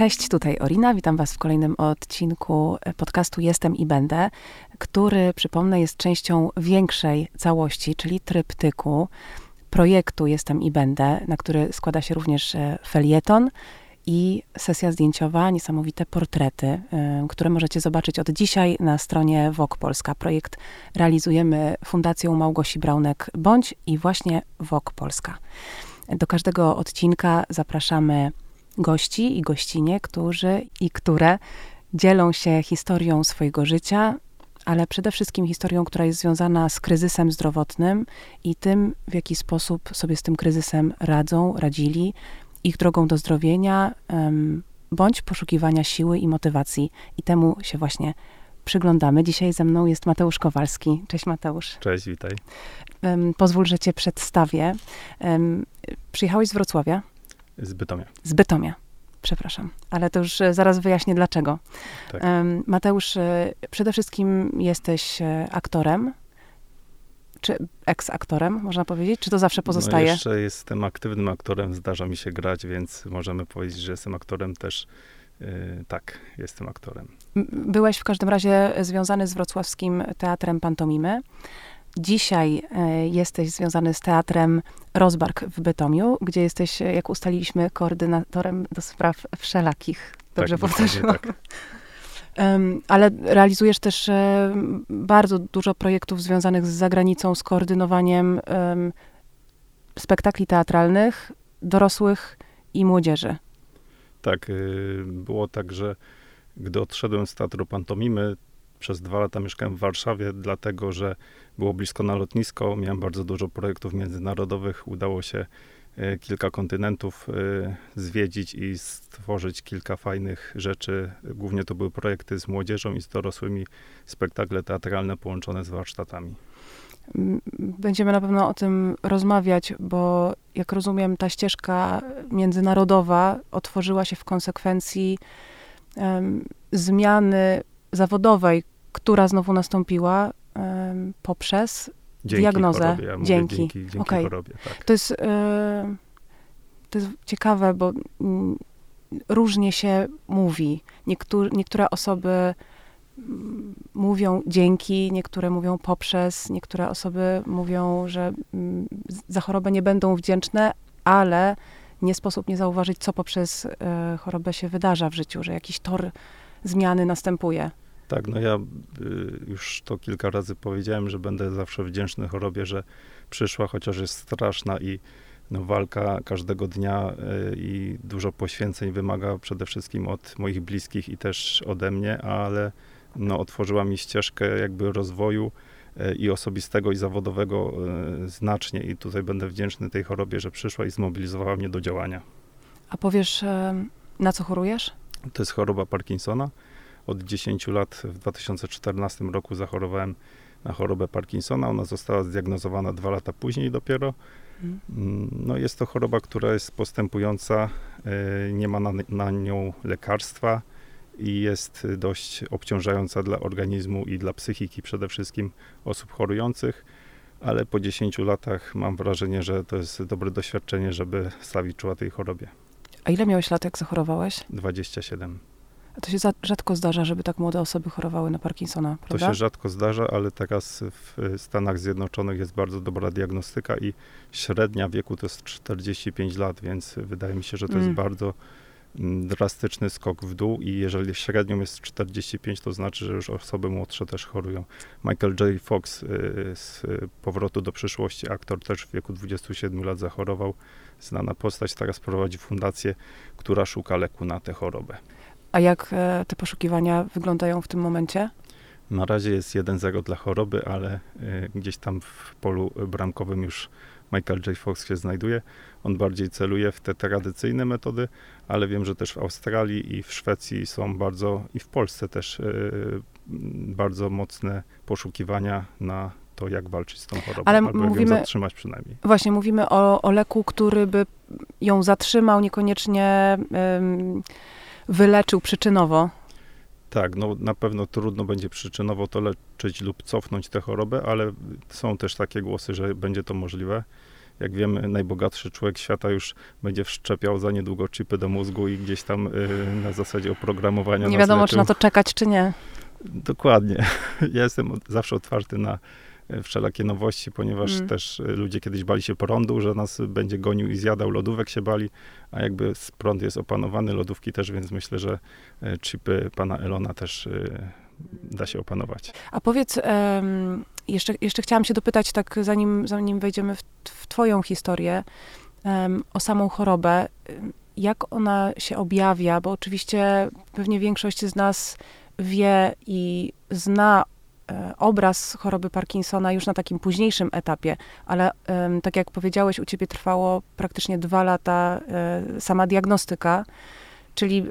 Cześć, tutaj Orina. Witam Was w kolejnym odcinku podcastu Jestem i Będę, który, przypomnę, jest częścią większej całości, czyli tryptyku projektu Jestem i Będę, na który składa się również e, felieton i sesja zdjęciowa, niesamowite portrety, e, które możecie zobaczyć od dzisiaj na stronie Wok Polska. Projekt realizujemy Fundacją Małgosi Braunek bądź i właśnie Wok Polska. Do każdego odcinka zapraszamy gości i gościnie, którzy i które dzielą się historią swojego życia, ale przede wszystkim historią, która jest związana z kryzysem zdrowotnym i tym, w jaki sposób sobie z tym kryzysem radzą, radzili, ich drogą do zdrowienia, bądź poszukiwania siły i motywacji. I temu się właśnie przyglądamy. Dzisiaj ze mną jest Mateusz Kowalski. Cześć Mateusz. Cześć, witaj. Pozwól, że cię przedstawię. Przyjechałeś z Wrocławia? Z Bytomia. Z Bytomia. Przepraszam, ale to już e, zaraz wyjaśnię dlaczego. Tak. Mateusz, e, przede wszystkim jesteś e, aktorem, czy eks-aktorem, można powiedzieć? Czy to zawsze pozostaje? No jeszcze jestem aktywnym aktorem, zdarza mi się grać, więc możemy powiedzieć, że jestem aktorem też. Yy, tak, jestem aktorem. Byłeś w każdym razie związany z wrocławskim teatrem pantomimy. Dzisiaj jesteś związany z teatrem Rozbark w Bytomiu, gdzie jesteś, e, jak ustaliliśmy, koordynatorem do spraw wszelakich. Dobrze tak. Tak. Ale realizujesz też e, bardzo dużo projektów związanych z zagranicą, z koordynowaniem spektakli teatralnych dorosłych i młodzieży. Tak, y, było tak, że gdy odszedłem z teatru pantomimy, przez dwa lata mieszkałem w Warszawie, dlatego że było blisko na lotnisko. Miałem bardzo dużo projektów międzynarodowych. Udało się e, kilka kontynentów e, zwiedzić i stworzyć kilka fajnych rzeczy. Głównie to były projekty z młodzieżą i z dorosłymi, spektakle teatralne połączone z warsztatami. Będziemy na pewno o tym rozmawiać, bo jak rozumiem, ta ścieżka międzynarodowa otworzyła się w konsekwencji um, zmiany zawodowej, która znowu nastąpiła poprzez dzięki diagnozę. Chorobie, ja dzięki. dzięki. Dzięki okay. chorobie, tak. To jest, e, to jest ciekawe, bo m, różnie się mówi. Niektór, niektóre osoby mówią dzięki, niektóre mówią poprzez, niektóre osoby mówią, że m, za chorobę nie będą wdzięczne, ale nie sposób nie zauważyć, co poprzez e, chorobę się wydarza w życiu, że jakiś tor zmiany następuje. Tak, no ja y, już to kilka razy powiedziałem, że będę zawsze wdzięczny chorobie, że przyszła, chociaż jest straszna i no, walka każdego dnia y, i dużo poświęceń wymaga przede wszystkim od moich bliskich i też ode mnie, ale no, otworzyła mi ścieżkę jakby rozwoju y, i osobistego, i zawodowego znacznie i tutaj będę wdzięczny tej chorobie, że przyszła i zmobilizowała mnie do działania. A powiesz, na co chorujesz? To jest choroba Parkinsona od 10 lat w 2014 roku zachorowałem na chorobę Parkinsona. Ona została zdiagnozowana dwa lata później dopiero. Mhm. Mm, no jest to choroba, która jest postępująca, e, nie ma na, na nią lekarstwa i jest dość obciążająca dla organizmu i dla psychiki przede wszystkim osób chorujących, ale po 10 latach mam wrażenie, że to jest dobre doświadczenie, żeby stawić czoła tej chorobie. A ile miałeś lat, jak zachorowałeś? 27. A to się za, rzadko zdarza, żeby tak młode osoby chorowały na Parkinsona, prawda? To się rzadko zdarza, ale teraz w Stanach Zjednoczonych jest bardzo dobra diagnostyka i średnia wieku to jest 45 lat, więc wydaje mi się, że to mm. jest bardzo mm, drastyczny skok w dół i jeżeli średnią jest 45, to znaczy, że już osoby młodsze też chorują. Michael J. Fox y, z Powrotu do przyszłości, aktor też w wieku 27 lat zachorował. Znana postać, teraz prowadzi fundację, która szuka leku na tę chorobę. A jak e, te poszukiwania wyglądają w tym momencie? Na razie jest 1-0 dla choroby, ale e, gdzieś tam w polu bramkowym już Michael J. Fox się znajduje. On bardziej celuje w te tradycyjne metody, ale wiem, że też w Australii i w Szwecji są bardzo, i w Polsce też e, bardzo mocne poszukiwania na to, jak walczyć z tą chorobą, ale albo mówimy, ją zatrzymać przynajmniej. Właśnie, mówimy o, o leku, który by ją zatrzymał, niekoniecznie wyleczył przyczynowo. Tak, no na pewno trudno będzie przyczynowo to leczyć lub cofnąć tę chorobę, ale są też takie głosy, że będzie to możliwe. jak wiemy, najbogatszy człowiek świata już będzie wszczepiał za niedługo chipy do mózgu i gdzieś tam y, na zasadzie oprogramowania. Nie wiadomo, czy na to czekać, czy nie. Dokładnie. Ja jestem zawsze otwarty na wszelakie nowości, ponieważ mm. też e, ludzie kiedyś bali się prądu, że nas będzie gonił i zjadał, lodówek się bali, a jakby prąd jest opanowany, lodówki też, więc myślę, że e, chipy pana Elona też da się opanować. A powiedz, um, jeszcze, jeszcze chciałam się dopytać, tak zanim, zanim wejdziemy w, w twoją historię, um, o samą chorobę. Jak ona się objawia? Bo oczywiście pewnie większość z nas wie i zna e, obraz choroby Parkinsona już na takim późniejszym etapie, ale tak jak powiedziałeś, u ciebie trwało praktycznie dwa lata e, sama diagnostyka, czyli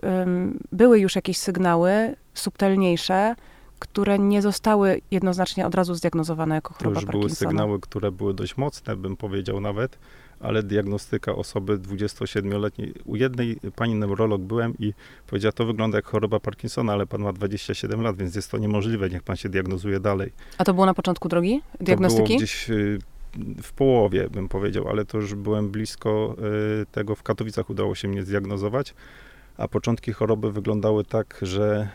były już jakieś sygnały subtelniejsze, które nie zostały jednoznacznie od razu zdiagnozowane jako choroba to już Parkinsona. były sygnały, które były dość mocne, bym powiedział nawet ale diagnostyka osoby 27-letniej. U jednej pani neurolog byłem i powiedziała, to wygląda jak choroba Parkinsona, ale pan ma 27 lat, więc jest to niemożliwe, niech pan się diagnozuje dalej. A to było na początku drogi diagnostyki? To było gdzieś y, w połowie, bym powiedział, ale to już byłem blisko y, tego. W Katowicach udało się mnie zdiagnozować a początki choroby wyglądały tak, że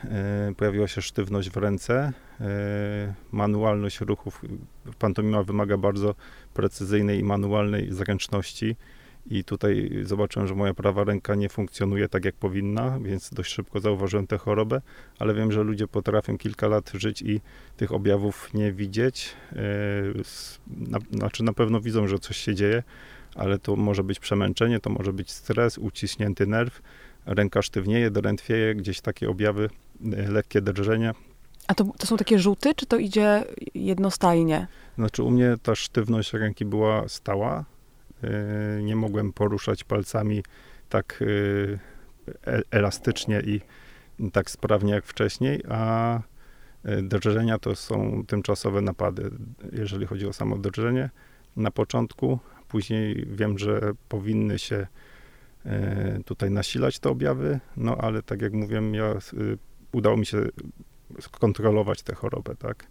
e, pojawiła się sztywność w ręce, e, manualność ruchów. Pantomima wymaga bardzo precyzyjnej i manualnej zręczności. I tutaj zobaczyłem, że moja prawa ręka nie funkcjonuje tak, jak powinna, więc dość szybko zauważyłem tę chorobę, ale wiem, że ludzie potrafią kilka lat żyć i tych objawów nie widzieć. E, na, znaczy, na pewno widzą, że coś się dzieje, ale to może być przemęczenie, to może być stres, uciśnięty nerw, ręka sztywnieje, drętwieje, gdzieś takie objawy, e, lekkie drżenie. A to, to są takie rzuty, czy to idzie jednostajnie? Znaczy u mnie ta sztywność ręki była stała. E, nie mogłem poruszać palcami tak e, elastycznie i tak sprawnie jak wcześniej, a drżenia to są tymczasowe napady, jeżeli chodzi o samo drżenie. Na początku, później wiem, że powinny się tutaj nasilać te objawy, no ale tak jak mówiłem, ja, y, udało mi się skontrolować tę chorobę, tak.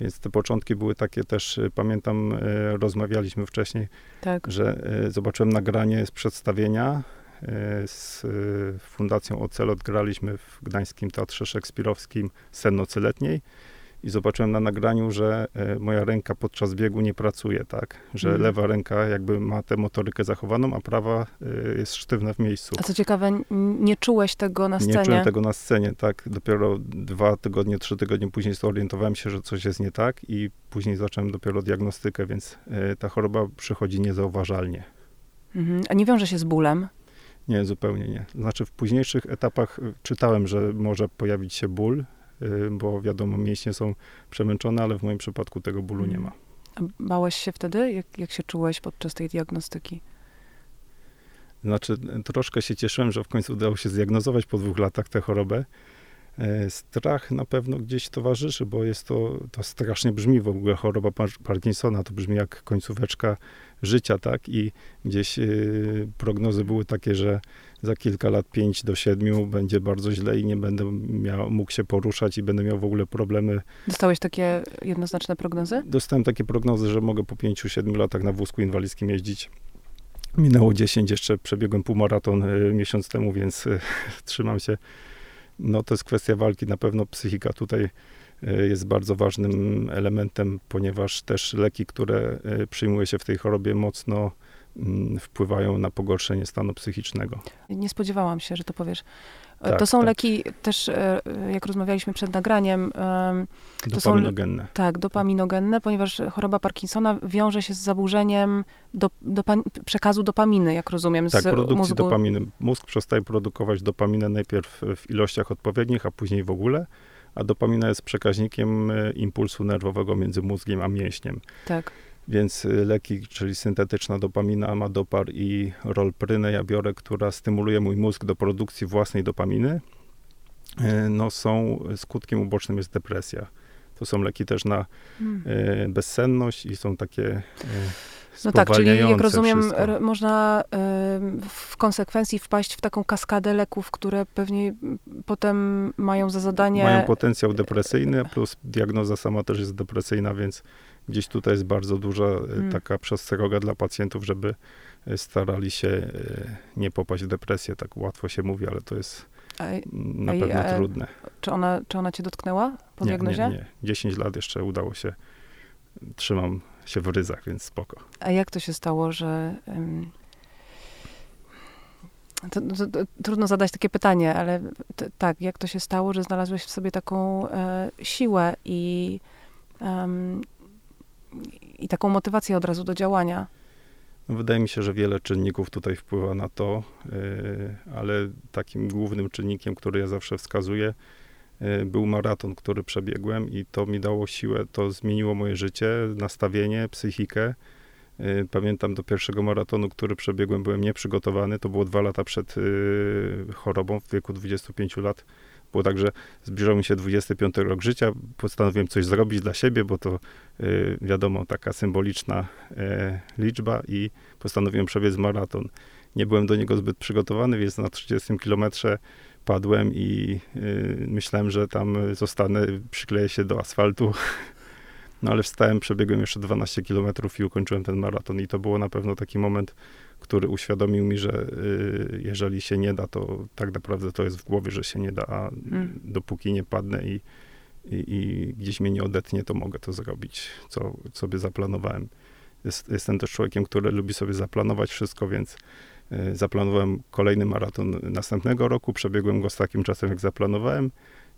Więc te początki były takie też, y, pamiętam, y, rozmawialiśmy wcześniej, tak. że zobaczyłem nagranie z przedstawienia z Fundacją Ocelot. Graliśmy w Gdańskim Teatrze Szekspirowskim Sen nocy letniej i zobaczyłem na nagraniu, że e, moja ręka podczas biegu nie pracuje, tak? Że mm. lewa ręka jakby ma tę motorykę zachowaną, a prawa e, jest sztywna w miejscu. A co ciekawe, nie czułeś tego na scenie? Nie czułem tego na scenie, tak. Dopiero dwa tygodnie, trzy tygodnie później zorientowałem się, że coś jest nie tak i później zacząłem dopiero diagnostykę, więc e, ta choroba przychodzi niezauważalnie. Mhm. A nie wiąże się z bólem? Nie, zupełnie nie. Znaczy w późniejszych etapach czytałem, że może pojawić się ból, bo wiadomo, mięśnie są przemęczone, ale w moim przypadku tego bólu nie ma. A bałeś się wtedy? Jak, jak się czułeś podczas tej diagnostyki? Znaczy, troszkę się cieszyłem, że w końcu udało się zdiagnozować po dwóch latach tę chorobę. E, strach na pewno gdzieś towarzyszy, bo jest to, to strasznie brzmi w ogóle choroba Parkinsona, to brzmi jak końcóweczka życia, tak? I gdzieś y, prognozy były takie, że za kilka lat, 5 do 7, będzie bardzo źle i nie będę miał, mógł się poruszać i będę miał w ogóle problemy. Dostałeś takie jednoznaczne prognozy? Dostałem takie prognozy, że mogę po 5-7 latach na wózku inwalidzkim jeździć. Minęło 10, jeszcze przebiegłem półmaraton y, miesiąc temu, więc y, trzymam się. No to jest kwestia walki, na pewno psychika tutaj y, jest bardzo ważnym elementem, ponieważ też leki, które y, przyjmuje się w tej chorobie mocno Mm, wpływają na pogorszenie stanu psychicznego. Nie spodziewałam się, że to powiesz. E, tak, to są tak. leki też, e, jak rozmawialiśmy przed nagraniem. To dopaminogenne. Są, tak, dopaminogenne, ponieważ choroba Parkinsona wiąże się z zaburzeniem do, przekazu dopaminy, jak rozumiem, tak, z produkcji mózgu. dopaminy. Mózg przestaje produkować dopaminę najpierw w ilościach odpowiednich, a później w ogóle a dopamina jest przekaźnikiem e, impulsu nerwowego między mózgiem a mięśniem. Tak. Więc y, leki, czyli syntetyczna dopamina, amadopar i rolprynę ja biorę, która stymuluje mój mózg do produkcji własnej dopaminy, y, no są, skutkiem ubocznym jest depresja. To są leki też na hmm. Y, bezsenność i są takie no tak, czyli jak rozumiem, wszystko. można w konsekwencji wpaść w taką kaskadę leków, które pewnie potem mają za zadanie. Mają potencjał depresyjny, plus diagnoza sama też jest depresyjna, więc gdzieś tutaj jest bardzo duża hmm. taka przestroga dla pacjentów, żeby starali się nie popaść w depresję. Tak łatwo się mówi, ale to jest a, na pewno a, trudne. Czy ona, czy ona cię dotknęła po nie, diagnozie? Nie, nie. 10 lat jeszcze udało się, trzymam się w ryzach, więc spoko. A jak to się stało, że... Um, to, to, to, trudno zadać takie pytanie, ale tak, jak to się stało, że znalazłeś w sobie taką e, siłę i, um, i taką motywację od razu do działania? No wydaje mi się, że wiele czynników tutaj wpływa na to, yy, ale takim głównym czynnikiem, który ja zawsze wskazuję, yy, był maraton, który przebiegłem i to mi dało siłę, to zmieniło moje życie, nastawienie, psychikę. Yy, pamiętam do pierwszego maratonu, który przebiegłem, byłem nieprzygotowany. To było dwa lata przed chorobą, w wieku 25 lat było tak, że zbliżał mi się 25 rok życia, postanowiłem coś zrobić dla siebie, bo to y, wiadomo, taka symboliczna y, liczba i postanowiłem przebiec maraton. Nie byłem do niego zbyt przygotowany, więc na 30 kilometrze padłem i y, myślałem, że tam zostanę, przykleję się do asfaltu. No ale wstałem, przebiegłem jeszcze 12 kilometrów i ukończyłem ten maraton i to było na pewno taki moment, który uświadomił mi, że y, jeżeli się nie da, to tak naprawdę to jest w głowie, że się nie da, a hmm. dopóki nie padnę i, i, i, gdzieś mnie nie odetnie, to mogę to zrobić, co sobie zaplanowałem. Jest, jestem też człowiekiem, który lubi sobie zaplanować wszystko, więc y, zaplanowałem kolejny maraton następnego roku, przebiegłem go z takim czasem, jak zaplanowałem.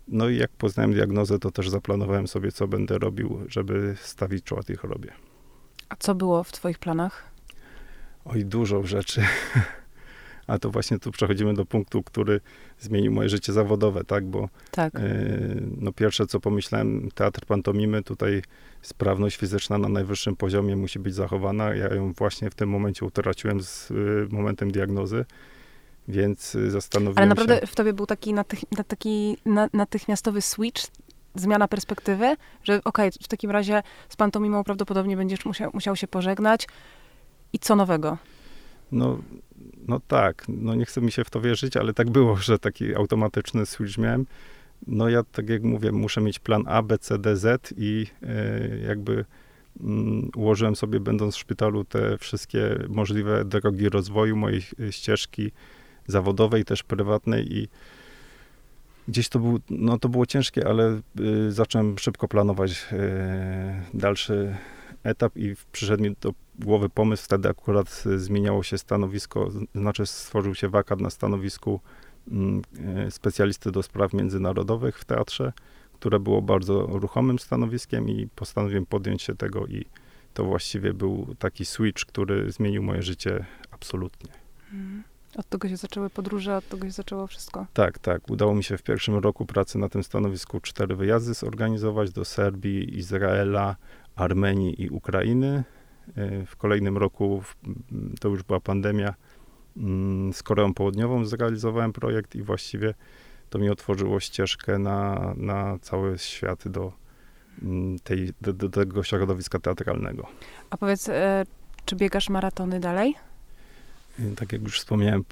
No i jak poznałem diagnozę, to też zaplanowałem sobie, co będę robił, żeby stawić czoła tej chorobie. A co było w twoich planach? Oj, dużo rzeczy. A to właśnie tu przechodzimy do punktu, który zmienił moje życie zawodowe, tak? Bo tak. Y, no pierwsze, co pomyślałem, teatr pantomimy, tutaj sprawność fizyczna na najwyższym poziomie musi być zachowana. Ja ją właśnie w tym momencie utraciłem z y, momentem diagnozy. Więc y, zastanowiłem Ale naprawdę się... w tobie był taki, natych, taki natychmiastowy switch, zmiana perspektywy, że okej, okay, w takim razie z pantomimą prawdopodobnie będziesz musiał, musiał się pożegnać, i co nowego? No, no tak, no nie chcę mi się w to wierzyć, ale tak było, że taki automatyczny switch miałem. No ja, tak jak mówię, muszę mieć plan A, B, C, D, Z i e, jakby mm, ułożyłem sobie, będąc w szpitalu, te wszystkie możliwe drogi rozwoju mojej ścieżki zawodowej, też prywatnej i gdzieś to, był, no to było ciężkie, ale y, zacząłem szybko planować y, dalszy etap i przyszedł mi do głowy pomysł, wtedy akurat e, zmieniało się stanowisko, znaczy stworzył się wakat na stanowisku mm, e, specjalisty do spraw międzynarodowych w teatrze, które było bardzo ruchomym stanowiskiem i postanowiłem podjąć się tego i to właściwie był taki switch, który zmienił moje życie absolutnie. Mhm. Od tego się zaczęły podróże, od tego się zaczęło wszystko. Tak, tak. Udało mi się w pierwszym roku pracy na tym stanowisku cztery wyjazdy zorganizować do Serbii, Izraela, Armenii i Ukrainy. E, w kolejnym roku, to już była pandemia, mm, z Koreą Południową zrealizowałem projekt i właściwie to mi otworzyło ścieżkę na, na cały świat do, mm, tej, do, do tego środowiska teatralnego. A powiedz, e, czy biegasz maratony dalej? E, tak jak już wspomniałem,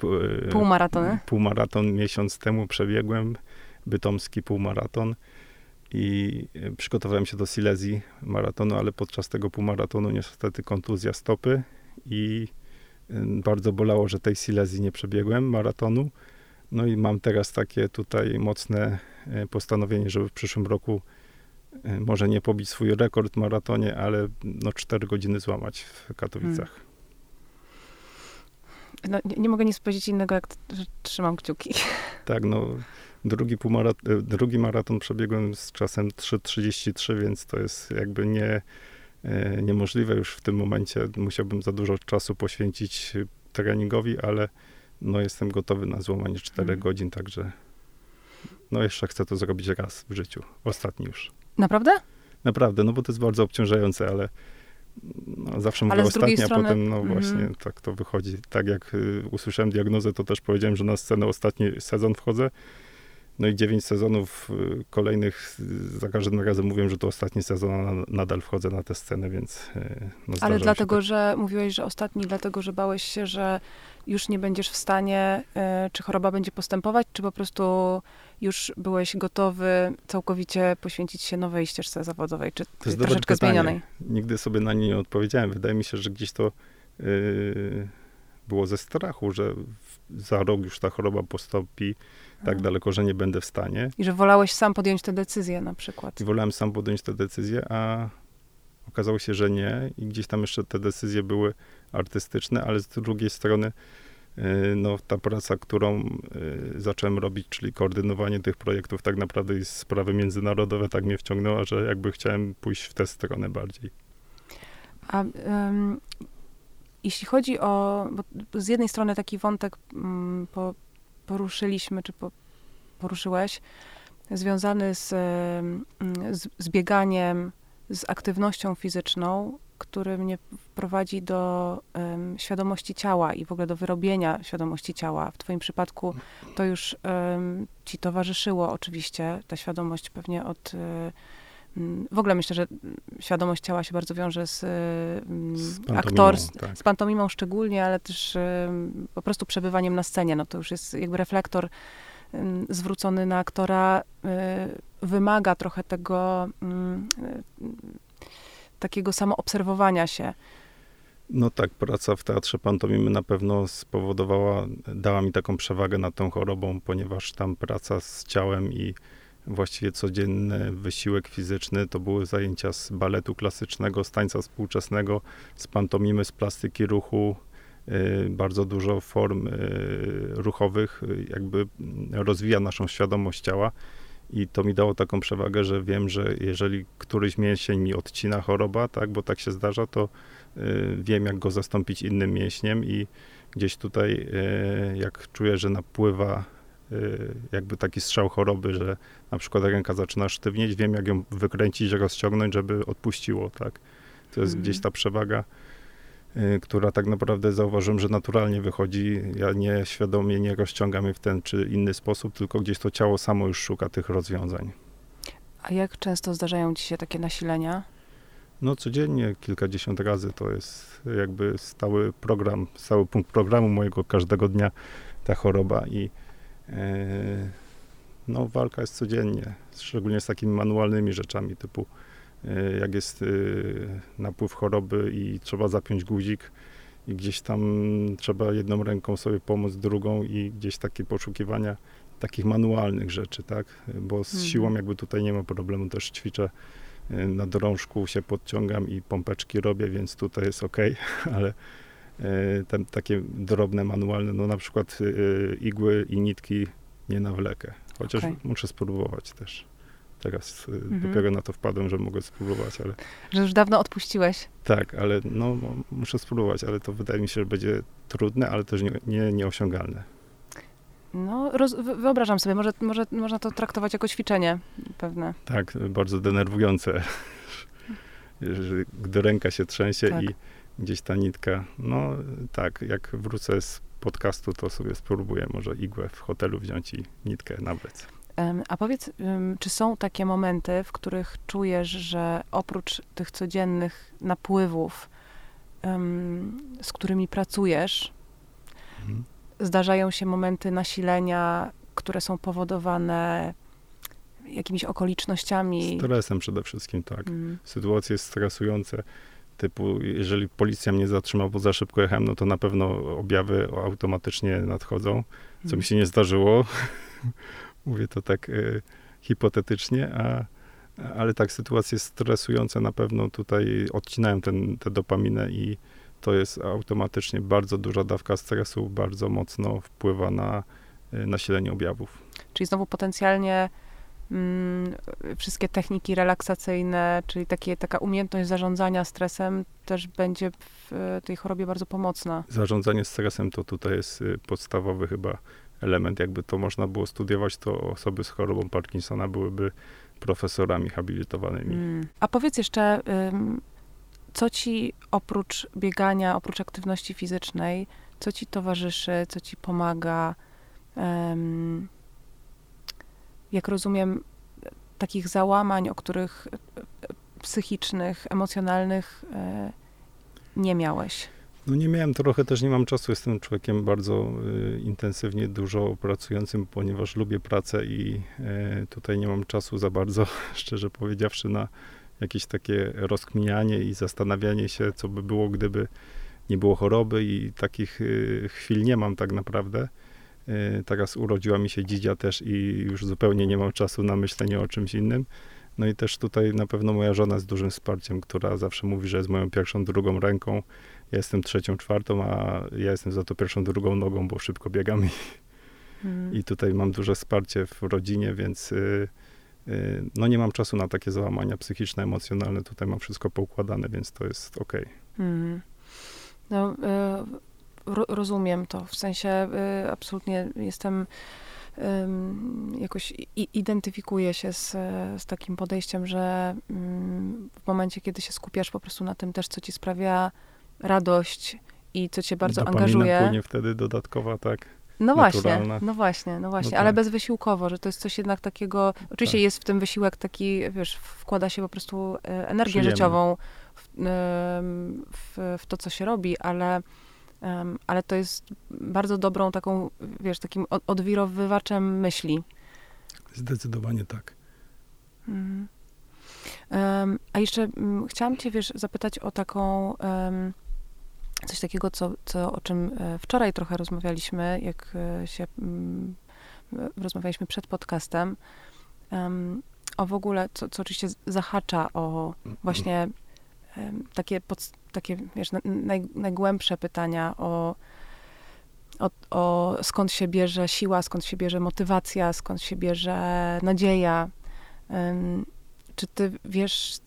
półmaratony? Półmaraton miesiąc temu przebiegłem, bytomski półmaraton i e, przygotowałem się do Silesii maratonu, ale podczas tego półmaratonu niestety kontuzja stopy i e, bardzo bolało, że tej Silesii nie przebiegłem maratonu. No i mam teraz takie tutaj mocne e, postanowienie, żeby w przyszłym roku może nie pobić swój rekord w maratonie, ale no 4 godziny złamać w Katowicach. Hmm. No, nie, nie, mogę nic powiedzieć innego, jak trzymam kciuki. Tak, no Drugi, półmarat- drugi maraton przebiegłem z czasem 3.33, więc to jest jakby nie, e, niemożliwe już w tym momencie. Musiałbym za dużo czasu poświęcić treningowi, ale no jestem gotowy na złamanie 4 hmm. godzin, także no jeszcze chcę to zrobić raz w życiu. Ostatni już. Naprawdę? Naprawdę, no bo to jest bardzo obciążające, ale no, zawsze mówię ostatni, strony... a potem no mm. właśnie tak to wychodzi. Tak jak y, usłyszałem diagnozę, to też powiedziałem, że na scenę ostatni sezon wchodzę No i dziewięć sezonów y, kolejnych, y, za każdym razem mówię, że to ostatni sezon, a nadal wchodzę na tę scenę, więc y, no, Ale dlatego, tak. że mówiłeś, że ostatni, dlatego, że bałeś się, że już nie będziesz w stanie, czy choroba będzie postępować, czy po prostu już byłeś gotowy całkowicie poświęcić się nowej ścieżce zawodowej, czy troszeczkę zmienionej? Nigdy sobie na nie nie odpowiedziałem. Wydaje mi się, że gdzieś to yy, było ze strachu, że za rok już ta choroba postąpi tak daleko, że nie będę w stanie. I że wolałeś sam podjąć tę decyzję na przykład. I wolałem sam podjąć tę decyzję, a okazało się, że nie. I gdzieś tam jeszcze te decyzje były artystyczne, ale z drugiej strony y, no, ta praca, którą y, zacząłem robić, czyli koordynowanie tych projektów, tak naprawdę i sprawy międzynarodowe tak mnie wciągnęła, że jakby chciałem pójść w tę stronę bardziej. A um, jeśli chodzi o, z jednej strony taki wątek um, po, poruszyliśmy, czy po, poruszyłeś, związany z, z, z bieganiem, z aktywnością fizyczną, który mnie prowadzi do um, świadomości ciała i w ogóle do wyrobienia świadomości ciała. W Twoim przypadku to już um, ci towarzyszyło oczywiście, ta świadomość pewnie od. Um, w ogóle myślę, że świadomość ciała się bardzo wiąże z, z aktorstwem, tak. z pantomimą szczególnie, ale też po prostu przebywaniem na scenie. No to już jest jakby reflektor zwrócony na aktora, y, wymaga trochę tego takiego samoobserwowania się. No tak, praca w teatrze pantomimy na pewno spowodowała, dała mi taką przewagę nad tą chorobą, ponieważ tam praca z ciałem i właściwie codzienny wysiłek fizyczny to były zajęcia z baletu klasycznego, z tańca współczesnego, z pantomimy, z plastyki ruchu, y, bardzo dużo form y, ruchowych, y, jakby rozwija naszą świadomość ciała. I to mi dało taką przewagę, że wiem, że jeżeli któryś mięsień mi odcina choroba, tak, bo tak się zdarza, to y, wiem, jak go zastąpić innym mięśniem i gdzieś tutaj, y, jak czuję, że napływa jakby taki strzał choroby, że na przykład ręka zaczyna sztywnieć, wiem, jak ją wykręcić, rozciągnąć, żeby odpuściło, tak. To jest mhm. gdzieś ta przewaga Y, która tak naprawdę zauważyłem, że naturalnie wychodzi. Ja nie świadomie nie rozciągam jej w ten czy inny sposób, tylko gdzieś to ciało samo już szuka tych rozwiązań. A jak często zdarzają ci się takie nasilenia? No codziennie, kilkadziesiąt razy to jest jakby stały program, stały punkt programu mojego każdego dnia ta choroba i no walka jest codziennie, szczególnie z takimi manualnymi rzeczami typu E, jak jest e, napływ choroby i trzeba zapiąć guzik i gdzieś tam trzeba jedną ręką sobie pomóc, drugą i gdzieś takie poszukiwania takich manualnych rzeczy, tak? Bo z mhm. siłą jakby tutaj nie ma problemu, też ćwiczę e, na drążku się podciągam i pompeczki robię, więc tutaj jest ok, ale te, takie drobne, manualne, no na przykład igły i nitki nie nawlekę, chociaż okay. muszę spróbować też. Teraz y, mhm. dopiero na to wpadłem, że mogę spróbować, ale... Że już dawno odpuściłeś. Tak, ale no, muszę spróbować, ale to wydaje mi się, że będzie trudne, ale też nie, nie, nieosiągalne. No, roz, wyobrażam sobie, może, może można to traktować jako ćwiczenie pewne. Tak, bardzo denerwujące, gdy ręka się trzęsie tak. i gdzieś ta nitka, no tak, jak wrócę z podcastu, to sobie spróbuję może igłę w hotelu wziąć i nitkę nawet. A powiedz, czy są takie momenty, w których czujesz, że oprócz tych codziennych napływów, z którymi pracujesz, mhm. zdarzają się momenty nasilenia, które są powodowane jakimiś okolicznościami? Stresem przede wszystkim, tak. Mhm. Sytuacje stresujące, typu jeżeli policja mnie zatrzyma, bo za szybko jechałem, no to na pewno objawy automatycznie nadchodzą, co mi się nie zdarzyło Mówię to tak y, hipotetycznie, a, ale tak, sytuacje stresujące na pewno tutaj odcinają ten, tę dopaminę i to jest automatycznie bardzo duża dawka stresu, bardzo mocno wpływa na y, nasilenie objawów. Czyli znowu potencjalnie wszystkie techniki relaksacyjne, czyli takie, taka umiejętność zarządzania stresem też będzie w tej chorobie bardzo pomocna. Zarządzanie stresem to tutaj jest podstawowy chyba element. Jakby to można było studiować, to osoby z chorobą Parkinsona byłyby profesorami habilitowanymi. Mm. A powiedz jeszcze, co ci oprócz biegania, oprócz aktywności fizycznej, co ci towarzyszy, co ci pomaga? Jak rozumiem, takich załamań, o których psychicznych, emocjonalnych nie miałeś. No nie miałem trochę, też nie mam czasu. Jestem człowiekiem bardzo y, intensywnie, dużo pracującym, ponieważ lubię pracę i tutaj nie mam czasu za bardzo, szczerze powiedziawszy, na jakieś takie rozkminianie i zastanawianie się, co by było, gdyby nie było choroby i takich y, chwil nie mam tak naprawdę. Y, teraz urodziła mi się dzidzia też i już zupełnie nie mam czasu na myślenie o czymś innym. No i też tutaj na pewno moja żona z dużym wsparciem, która zawsze mówi, że jest moją pierwszą, drugą ręką. Ja jestem trzecią, czwartą, a ja jestem za to pierwszą, drugą nogą, bo szybko biegam i, hmm. i tutaj mam duże wsparcie w rodzinie, więc y, y, no nie mam czasu na takie załamania psychiczne, emocjonalne. Tutaj mam wszystko poukładane, więc to jest ok. Hmm. No, y, rozumiem to. W sensie y, absolutnie jestem jakoś identyfikuje się z, z takim podejściem, że w momencie, kiedy się skupiasz po prostu na tym też, co ci sprawia radość i co cię bardzo Dopamina angażuje. płynie wtedy dodatkowa, tak? No właśnie, no właśnie, no właśnie, no ale tak. bezwysiłkowo, że to jest coś jednak takiego, oczywiście tak. jest w tym wysiłek taki, wiesz, wkłada się po prostu e, energię Przyjemny. życiową w, w, w, to, co się robi, ale Um, ale to jest bardzo dobrą taką, wiesz, takim odwirowywaczem myśli. Zdecydowanie tak. Um, a jeszcze um, chciałam cię, wiesz, zapytać o taką, coś takiego, co, co, o czym e, wczoraj trochę rozmawialiśmy, jak e, się mm, rozmawialiśmy przed podcastem, o w ogóle, co, co oczywiście zahacza o właśnie takie podstawowe takie, wiesz, naj, najgłębsze pytania o, o, o skąd się bierze siła, skąd się bierze motywacja, skąd się bierze nadzieja. Czy ty wiesz,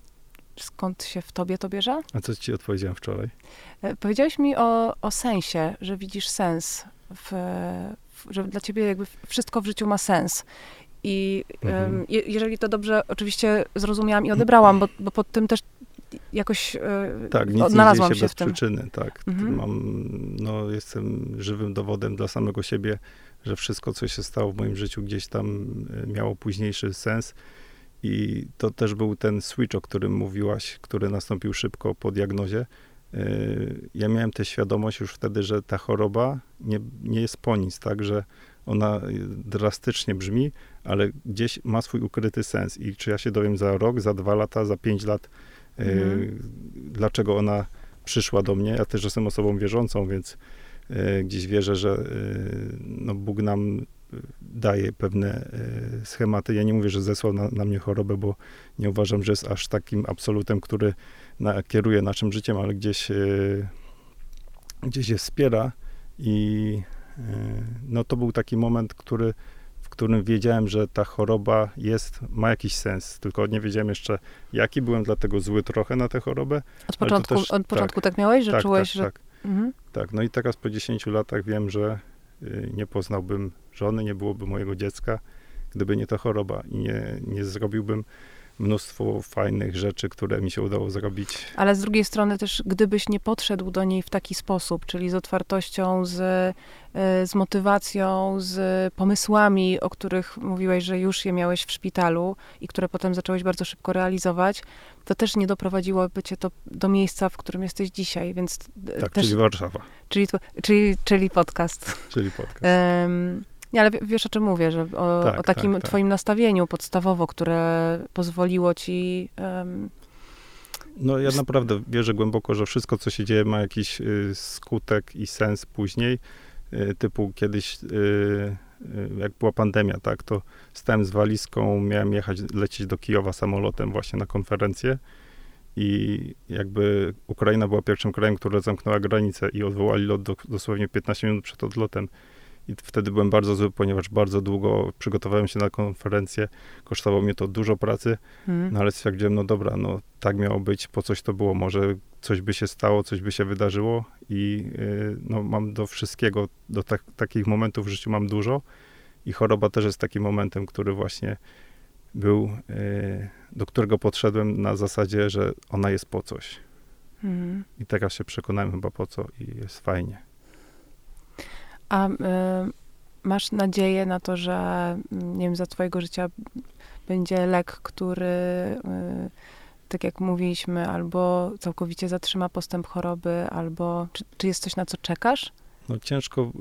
skąd się w tobie to bierze? A co ci odpowiedziałem wczoraj? E, powiedziałeś mi o, o sensie, że widzisz sens, w, w, że dla ciebie jakby wszystko w życiu ma sens. I mhm. je, jeżeli to dobrze oczywiście zrozumiałam i odebrałam, bo, bo pod tym też jakoś e, tak, nic odnalazłam nie się, się bez tym. przyczyny, tak. Mhm. Mam, no, jestem żywym dowodem dla samego siebie, że wszystko, co się stało w moim życiu, gdzieś tam e, miało późniejszy sens. I to też był ten switch, o którym mówiłaś, który nastąpił szybko po diagnozie. E, ja miałem tę świadomość już wtedy, że ta choroba nie, nie jest po nic, tak, że ona drastycznie brzmi, ale gdzieś ma swój ukryty sens. I czy ja się dowiem za rok, za dwa lata, za pięć lat, Mhm. Dlaczego ona przyszła do mnie? Ja też jestem osobą wierzącą, więc e, gdzieś wierzę, że e, no, Bóg nam daje pewne schematy. Ja nie mówię, że zesłał na, na, mnie chorobę, bo nie uważam, że jest aż takim absolutem, który na, kieruje naszym życiem, ale gdzieś, gdzieś je wspiera i no to był taki moment, który którym wiedziałem, że ta choroba jest, ma jakiś sens, tylko nie wiedziałem jeszcze jaki, byłem dlatego zły trochę na tę chorobę. Od początku, też, od początku tak, tak, miałeś, że tak, czułeś, tak, że... Tak, mhm. tak, no i teraz po 10 latach wiem, że y, nie poznałbym żony, nie byłoby mojego dziecka, gdyby nie ta choroba i nie, nie zrobiłbym mnóstwo fajnych rzeczy, które mi się udało zrobić. Ale z drugiej strony też, gdybyś nie podszedł do niej w taki sposób, czyli z otwartością, z, e, z motywacją, z pomysłami, o których mówiłeś, że już je miałeś w szpitalu i które potem zacząłeś bardzo szybko realizować, to też nie doprowadziłoby cię to do miejsca, w którym jesteś dzisiaj, więc... Tak, też, czyli Warszawa. Czyli, czyli, czyli podcast. Czyli podcast. Um, nie, ale wiesz o czym mówię, że o, tak, o takim tak, tak. twoim nastawieniu podstawowo, które pozwoliło ci... Um... No ja naprawdę wierzę głęboko, że wszystko, co się dzieje, ma jakiś y, skutek i sens później. Y, typu kiedyś, y, y jak była pandemia, tak, to stałem z walizką, miałem jechać, lecieć do Kijowa samolotem właśnie na konferencję i jakby Ukraina była pierwszym krajem, który zamknęła granicę i odwołali lot do, dosłownie 15 minut przed odlotem. I wtedy byłem bardzo zły, ponieważ bardzo długo przygotowałem się na konferencję. Kosztowało mnie to dużo pracy, hmm. no ale stwierdziłem, no dobra, no tak miało być, po coś to było. Może coś by się stało, coś by się wydarzyło i yy, no mam do wszystkiego, do tak, takich momentów w życiu mam dużo. I choroba też jest takim momentem, który właśnie był, yy, do którego podszedłem na zasadzie, że ona jest po coś. Hmm. I teraz się przekonałem chyba po co i jest fajnie. A y, masz nadzieję na to, że mm, nie wiem, za twojego życia będzie lek, który y, tak jak mówiliśmy, albo całkowicie zatrzyma postęp choroby, albo czy, czy jest coś, na co czekasz? No ciężko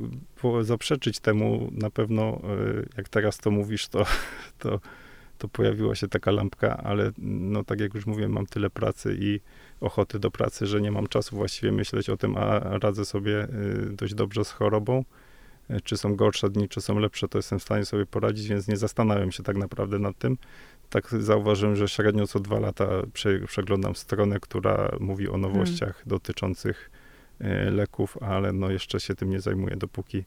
było zaprzeczyć temu. Na pewno, y, jak teraz to mówisz, to, to, to pojawiła się taka lampka, ale no tak jak już mówiłem, mam tyle pracy i ochoty do pracy, że nie mam czasu właściwie myśleć o tym, a radzę sobie y, dość dobrze z chorobą. Y, czy są gorsze dni, czy są lepsze, to jestem w stanie sobie poradzić, więc nie zastanawiam się tak naprawdę nad tym. Tak zauważyłem, że średnio co dwa lata przeglądam stronę, która mówi o nowościach hmm. dotyczących y, leków, ale no jeszcze się tym nie zajmuję, dopóki